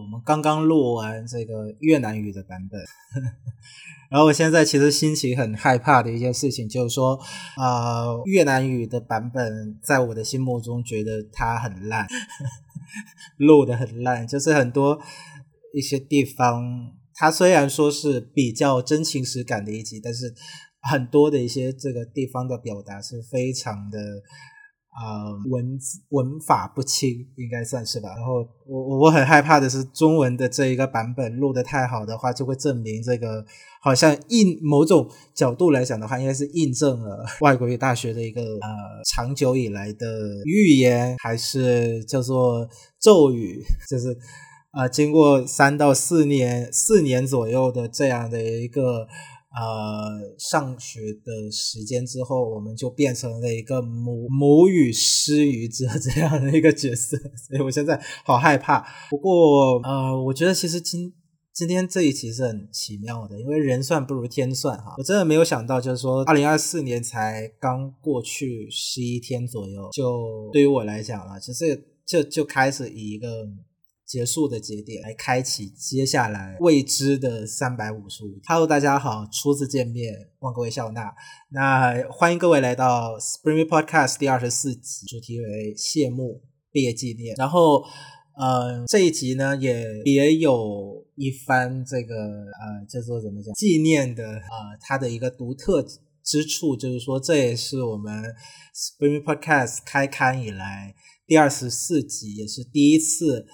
我们刚刚录完这个越南语的版本，然后我现在其实心情很害怕的一件事情就是说，呃，越南语的版本在我的心目中觉得它很烂，录的很烂，就是很多一些地方，它虽然说是比较真情实感的一集，但是很多的一些这个地方的表达是非常的。呃，文字文法不清，应该算是吧。然后我我很害怕的是，中文的这一个版本录得太好的话，就会证明这个好像印某种角度来讲的话，应该是印证了外国语大学的一个呃长久以来的预言，还是叫做咒语，就是呃经过三到四年四年左右的这样的一个。呃，上学的时间之后，我们就变成了一个母母语失语者这样的一个角色，所以我现在好害怕。不过，呃，我觉得其实今今天这一期是很奇妙的，因为人算不如天算哈。我真的没有想到，就是说，二零二四年才刚过去十一天左右，就对于我来讲啊，其实就就开始以一个。结束的节点来开启接下来未知的三百五十五。Hello，大家好，初次见面，望各位笑纳。那欢迎各位来到 Spring Podcast 第二十四集，主题为谢幕毕业纪念。然后，呃，这一集呢也也有一番这个呃叫做怎么讲纪念的呃它的一个独特之处，就是说这也是我们 Spring Podcast 开刊以来第二十四集，也是第一次。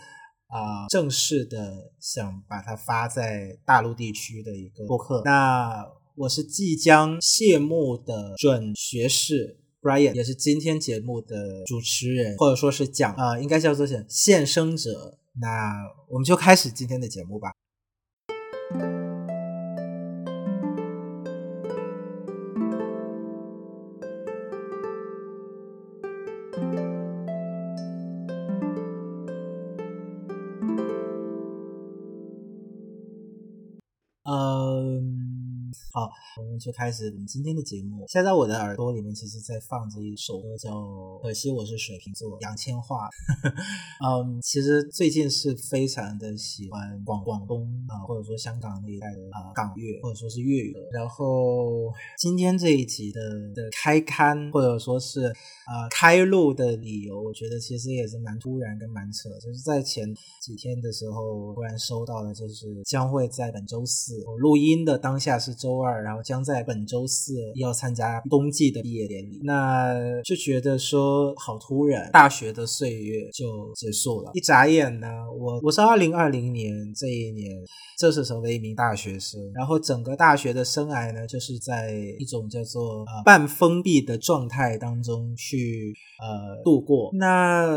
啊，正式的想把它发在大陆地区的一个播客。那我是即将谢幕的准学士 Brian，也是今天节目的主持人，或者说是讲啊，应该叫做现现生者。那我们就开始今天的节目吧。就开始我们今天的节目。现在我的耳朵里面其实在放着一首歌，叫《可惜我是水瓶座》，杨千嬅。嗯，其实最近是非常的喜欢广广东啊，或者说香港那一带的啊港乐，或者说是粤语。然后今天这一集的的开刊，或者说是啊开录的理由，我觉得其实也是蛮突然跟蛮扯。就是在前几天的时候，突然收到了，就是将会在本周四，我录音的当下是周。二，然后将在本周四要参加冬季的毕业典礼，那就觉得说好突然，大学的岁月就结束了。一眨眼呢，我我是二零二零年这一年正式成为一名大学生，然后整个大学的生涯呢，就是在一种叫做呃半封闭的状态当中去呃度过。那。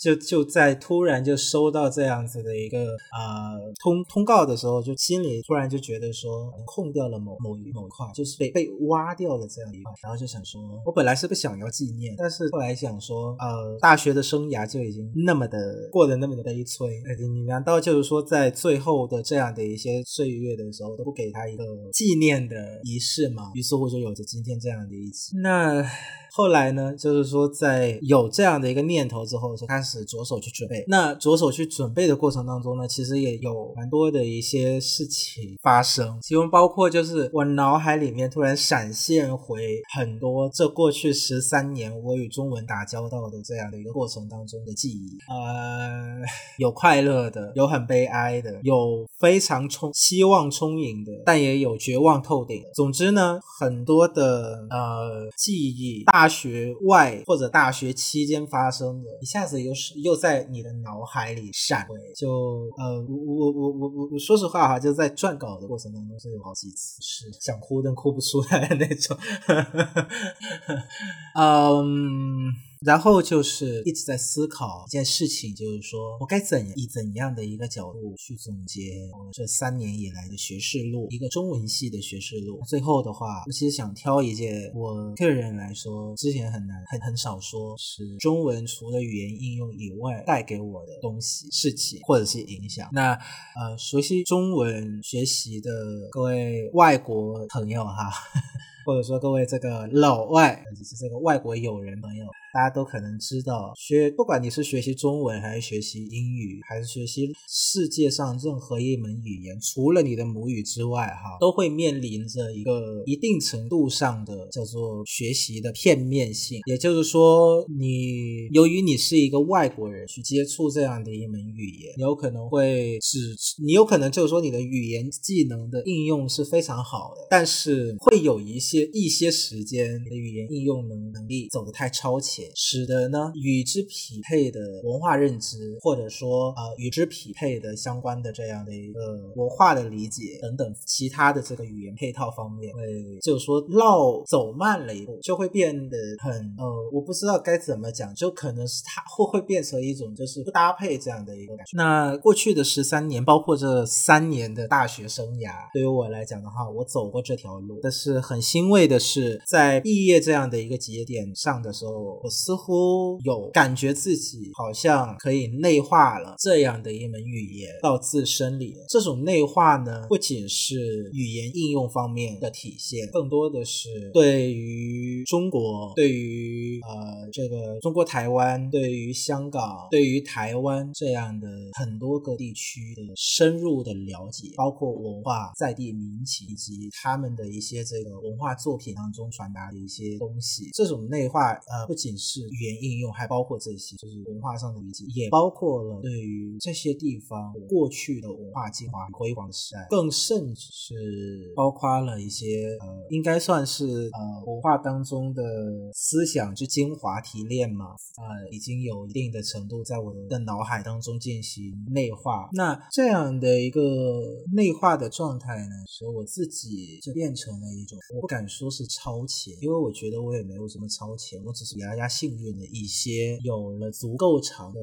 就就在突然就收到这样子的一个呃通通告的时候，就心里突然就觉得说空掉了某某一某一块，就是被被挖掉了这样一块，然后就想说，我本来是不想要纪念，但是后来想说，呃，大学的生涯就已经那么的过得那么的悲催，你难道就是说在最后的这样的一些岁月的时候都不给他一个纪念的仪式吗？于是乎就有着今天这样的一集。那。后来呢，就是说在有这样的一个念头之后，就开始着手去准备。那着手去准备的过程当中呢，其实也有蛮多的一些事情发生，其中包括就是我脑海里面突然闪现回很多这过去十三年我与中文打交道的这样的一个过程当中的记忆。呃，有快乐的，有很悲哀的，有非常充希望充盈的，但也有绝望透顶。总之呢，很多的呃记忆大。学外或者大学期间发生的，一下子又是又在你的脑海里闪回，就呃，我我我我我我说实话哈，就在撰稿的过程当中是有好几次是想哭但哭不出来的那种，嗯。然后就是一直在思考一件事情，就是说我该怎以怎样的一个角度去总结我这三年以来的学士路，一个中文系的学士路。最后的话，我其实想挑一件我个人来说之前很难很很少说是中文除了语言应用以外带给我的东西、事情或者是影响。那呃，熟悉中文学习的各位外国朋友哈。或者说各位这个老外，或者是这个外国友人朋友。大家都可能知道，学不管你是学习中文还是学习英语，还是学习世界上任何一门语言，除了你的母语之外，哈，都会面临着一个一定程度上的叫做学习的片面性。也就是说，你由于你是一个外国人去接触这样的一门语言，你有可能会只，你有可能就是说你的语言技能的应用是非常好的，但是会有一些一些时间，你的语言应用能能力走得太超前。使得呢与之匹配的文化认知，或者说呃与之匹配的相关的这样的一个文化的理解等等其他的这个语言配套方面，会就是说绕走慢了一步，就会变得很呃我不知道该怎么讲，就可能是它会会变成一种就是不搭配这样的一个感觉。那过去的十三年，包括这三年的大学生涯，对于我来讲的话，我走过这条路，但是很欣慰的是，在毕业这样的一个节点上的时候。似乎有感觉自己好像可以内化了这样的一门语言到自身里。这种内化呢，不仅是语言应用方面的体现，更多的是对于中国、对于呃这个中国台湾、对于香港、对于台湾这样的很多个地区的深入的了解，包括文化、在地民情以及他们的一些这个文化作品当中传达的一些东西。这种内化呃，不仅是语言应用，还包括这些，就是文化上的理解，也包括了对于这些地方过去的文化精华辉煌时代，更甚至是包括了一些呃，应该算是呃文化当中的思想之精华提炼嘛，呃，已经有一定的程度在我的脑海当中进行内化。那这样的一个内化的状态呢，使我自己就变成了一种，我不敢说是超前，因为我觉得我也没有什么超前，我只是比大家幸运的一些有了足够长的。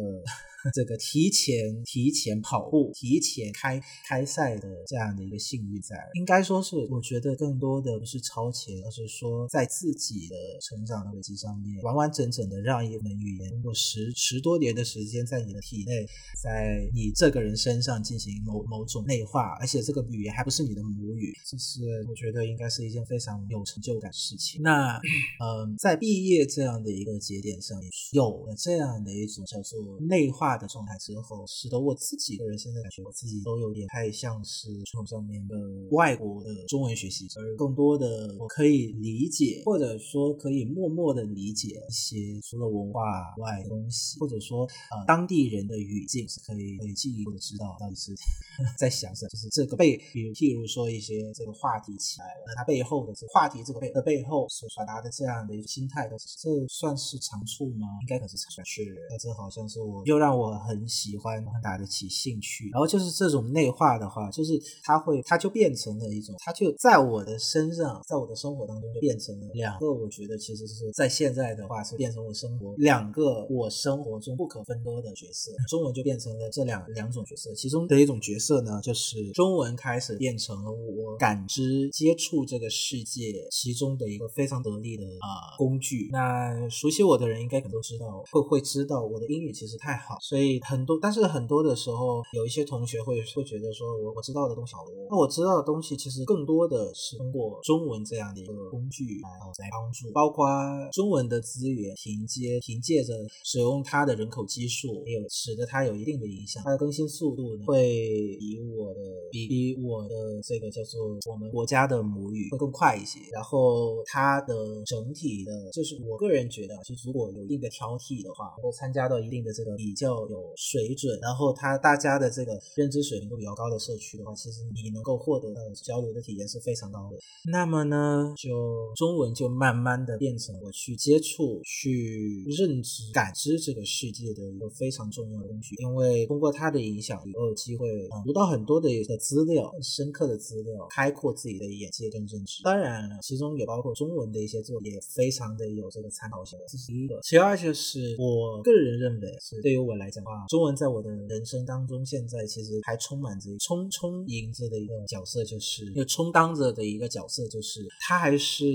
这个提前提前跑步、提前开开赛的这样的一个幸运在，应该说是我觉得更多的不是超前，而是说在自己的成长的轨迹上面，完完整整的让一门语言通过十十多年的时间在你的体内，在你这个人身上进行某某种内化，而且这个语言还不是你的母语，这是我觉得应该是一件非常有成就感事情。那嗯，在毕业这样的一个节点上，有了这样的一种叫做内化。的状态之后，使得我自己个人现在感觉我自己都有点太像是传统上面的外国的中文学习，而更多的我可以理解，或者说可以默默的理解一些除了文化外的东西，或者说呃当地人的语境是可以可以进一步的知道到底是 在想什么，就是这个背，比如譬如说一些这个话题起来了，它背后的这个话题这个背的背后所传达的这样的一个心态，这算是长处吗？应该可是长处，是那这好像是我又让我。我很喜欢，很打得起兴趣。然后就是这种内化的话，就是它会，它就变成了一种，它就在我的身上，在我的生活当中就变成了两个。我觉得其实是在现在的话是变成我生活两个我生活中不可分割的角色。中文就变成了这两两种角色，其中的一种角色呢，就是中文开始变成了我感知接触这个世界其中的一个非常得力的啊工具。那熟悉我的人应该可能都知道，会会知道我的英语其实太好。所所以很多，但是很多的时候，有一些同学会会觉得说，我我知道的东西好多。那我知道的东西其实更多的是通过中文这样的一个工具来来帮助，包括中文的资源凭借凭借着使用它的人口基数，也有使得它有一定的影响。它的更新速度呢，会比我的比比我的这个叫做我们国家的母语会更快一些。然后它的整体的，就是我个人觉得，就如果有一定的挑剔的话，能够参加到一定的这个比较。有水准，然后他大家的这个认知水平都比较高的社区的话，其实你能够获得的交流的体验是非常高的。那么呢，就中文就慢慢的变成我去接触、去认知、感知这个世界的一个非常重要的工具。因为通过它的影响，我有机会读到很多的一个资料、深刻的资料，开阔自己的眼界跟认知。当然了，其中也包括中文的一些作业，非常的有这个参考性。这是第一个。其二就是我个人认为是对于我来。来讲的话，中文在我的人生当中，现在其实还充满着充充盈着的一个角色，就是又充当着的一个角色，就是它还是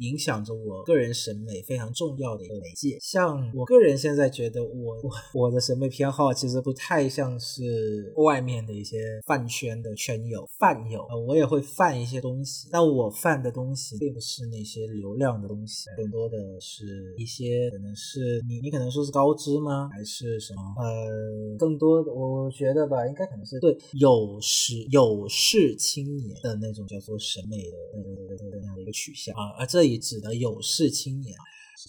影响着我个人审美非常重要的一个媒介。像我个人现在觉得，我 我的审美偏好其实不太像是外面的一些饭圈的圈友饭友，我也会饭一些东西，但我饭的东西并不是那些流量的东西，更多的是一些可能是你你可能说是高知吗？还是什么？呃，更多的我觉得吧，应该可能是对有识有识青年的那种叫做审美的那样的一个取向啊，而这里指的有识青年。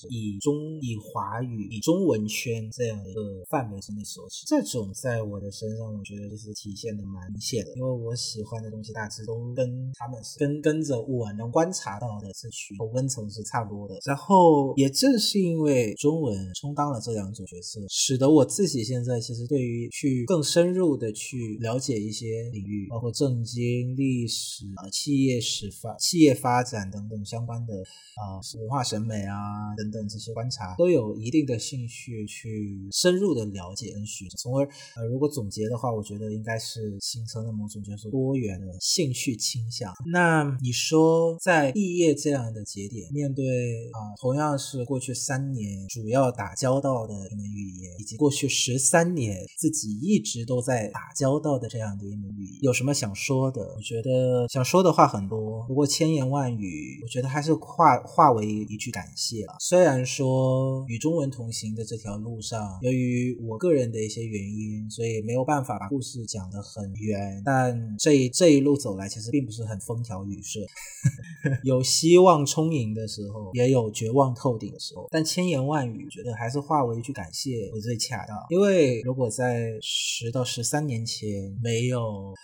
以中以华语以中文圈这样一个范围之内所，这种在我的身上，我觉得就是体现的蛮明显的，因为我喜欢的东西大致都跟他们是跟跟着我能观察到的这群同温层是差不多的。然后也正是因为中文充当了这两种角色，使得我自己现在其实对于去更深入的去了解一些领域，包括政经、历史啊、企业史发、企业发展等等相关的啊文化审美啊。等等等这些观察都有一定的兴趣去深入的了解跟学，从而呃如果总结的话，我觉得应该是形成了某种叫做多元的兴趣倾向。那你说在毕业这样的节点，面对啊同样是过去三年主要打交道的一门语言，以及过去十三年自己一直都在打交道的这样的一门语言，有什么想说的？我觉得想说的话很多，不过千言万语，我觉得还是化化为一句感谢啊。虽然说与中文同行的这条路上，由于我个人的一些原因，所以没有办法把故事讲得很圆。但这一这一路走来，其实并不是很风调雨顺，有希望充盈的时候，也有绝望透顶的时候。但千言万语，觉得还是化为一句感谢为最恰当。因为如果在十到十三年前没有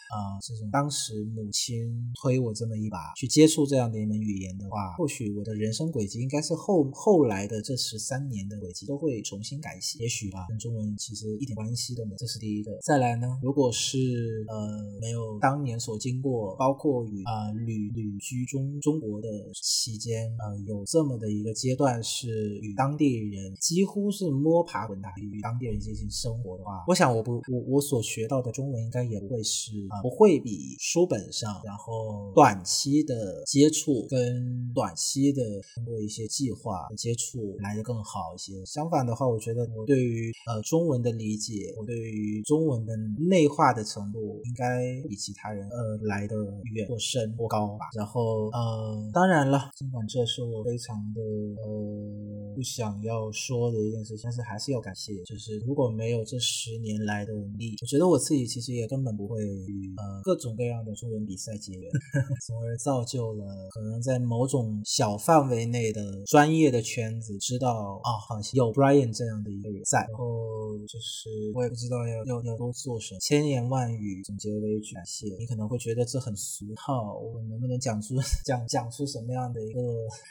啊这种当时母亲推我这么一把去接触这样的一门语言的话，或许我的人生轨迹应该是后后。后来的这十三年的轨迹都会重新改写，也许吧，跟中文其实一点关系都没。这是第一个。再来呢，如果是呃没有当年所经过，包括与啊旅旅居中中国的期间，呃有这么的一个阶段是与当地人几乎是摸爬滚打，与当地人进行生活的话，我想我不我我所学到的中文应该也不会是啊不会比书本上然后短期的接触跟短期的通过一些计划。接触来的更好一些。相反的话，我觉得我对于呃中文的理解，我对于中文的内化的程度，应该比其他人呃来的远或深或高吧。然后呃，当然了，尽管这是我非常的呃不想要说的一件事情，但是还是要感谢，就是如果没有这十年来的努力，我觉得我自己其实也根本不会与呃各种各样的中文比赛结缘，从而造就了可能在某种小范围内的专业的。圈子知道啊，好像有 Brian 这样的一个人在，然后就是我也不知道要要要多做什么，千言万语总结为一句感谢。你可能会觉得这很俗套，我能不能讲出 讲讲出什么样的一个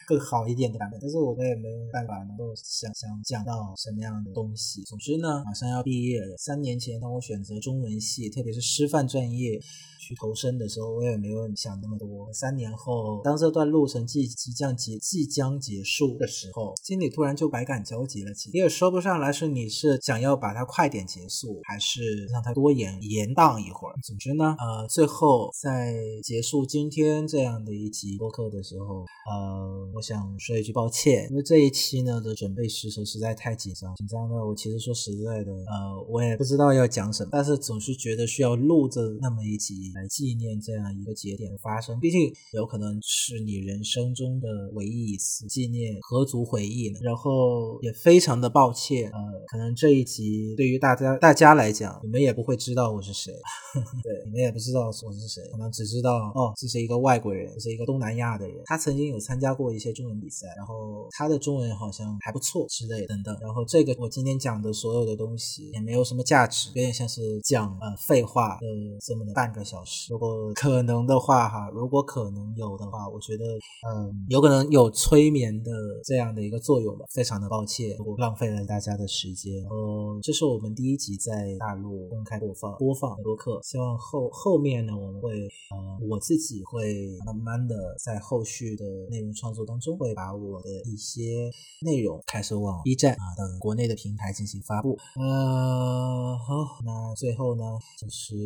更好一点的版本？但是我也没有办法能够想想讲到什么样的东西。总之呢，马上要毕业了，三年前当我选择中文系，特别是师范专业。去投身的时候，我也没有想那么多。三年后，当这段路程即即将结即将结束的时候，心里突然就百感交集了起。你也说不上来是你是想要把它快点结束，还是让它多延延宕一会儿。总之呢，呃，最后在结束今天这样的一集播客的时候，呃，我想说一句抱歉，因为这一期呢的准备时程实在太紧张，紧张的我其实说实在的，呃，我也不知道要讲什么，但是总是觉得需要录这那么一集。来纪念这样一个节点的发生，毕竟有可能是你人生中的唯一一次纪念，何足回忆呢？然后也非常的抱歉，呃，可能这一集对于大家大家来讲，你们也不会知道我是谁，对，你们也不知道我是谁，可能只知道哦，这是一个外国人，这是一个东南亚的人，他曾经有参加过一些中文比赛，然后他的中文好像还不错之类等等。然后这个我今天讲的所有的东西也没有什么价值，有点像是讲呃废话的这么的半个小时。如果可能的话，哈，如果可能有的话，我觉得，嗯，有可能有催眠的这样样的一个作用吧。非常的抱歉，我浪费了大家的时间。呃，这是我们第一集在大陆公开播放播放播客，希望后后面呢，我们会呃我自己会慢慢的在后续的内容创作当中，会把我的一些内容开始往 B 站啊等国内的平台进行发布。呃，好，那最后呢，就是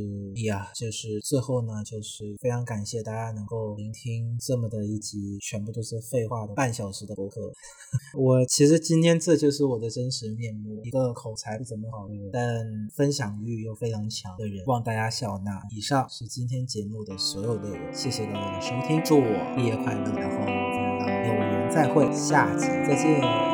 呀，就是最后呢，就是非常感谢大家能够聆听这么的一集，全部都是废话的半小时的播客。我其实今天这就是我的真实面目，一个口才不怎么好的，但分享欲又非常强的人，望大家笑纳。以上是今天节目的所有内容，谢谢各位的收听，祝我毕业快乐，然后我们有缘再会，下集再见。